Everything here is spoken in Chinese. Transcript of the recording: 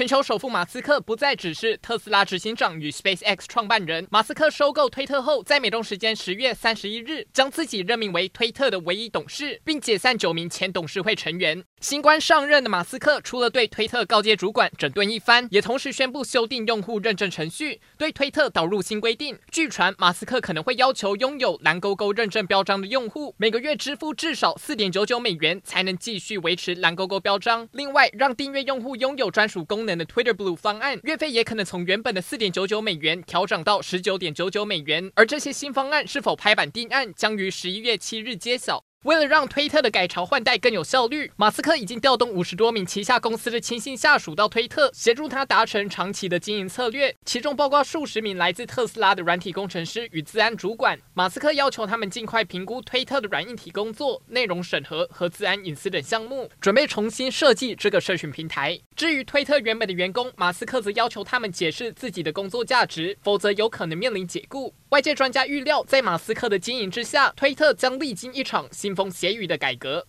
全球首富马斯克不再只是特斯拉执行长与 SpaceX 创办人。马斯克收购推特后，在美东时间十月三十一日，将自己任命为推特的唯一董事，并解散九名前董事会成员。新官上任的马斯克，除了对推特高阶主管整顿一番，也同时宣布修订用户认证程序，对推特导入新规定。据传，马斯克可能会要求拥有蓝勾勾认证标章的用户，每个月支付至少四点九九美元，才能继续维持蓝勾勾标章。另外，让订阅用户拥有专属功能的 Twitter Blue 方案，月费也可能从原本的四点九九美元调涨到十九点九九美元。而这些新方案是否拍板定案，将于十一月七日揭晓。为了让推特的改朝换代更有效率，马斯克已经调动五十多名旗下公司的亲信下属到推特，协助他达成长期的经营策略，其中包括数十名来自特斯拉的软体工程师与资安主管。马斯克要求他们尽快评估推特的软硬体工作、内容审核和资安隐私等项目，准备重新设计这个社群平台。至于推特原本的员工，马斯克则要求他们解释自己的工作价值，否则有可能面临解雇。外界专家预料，在马斯克的经营之下，推特将历经一场腥风血雨的改革。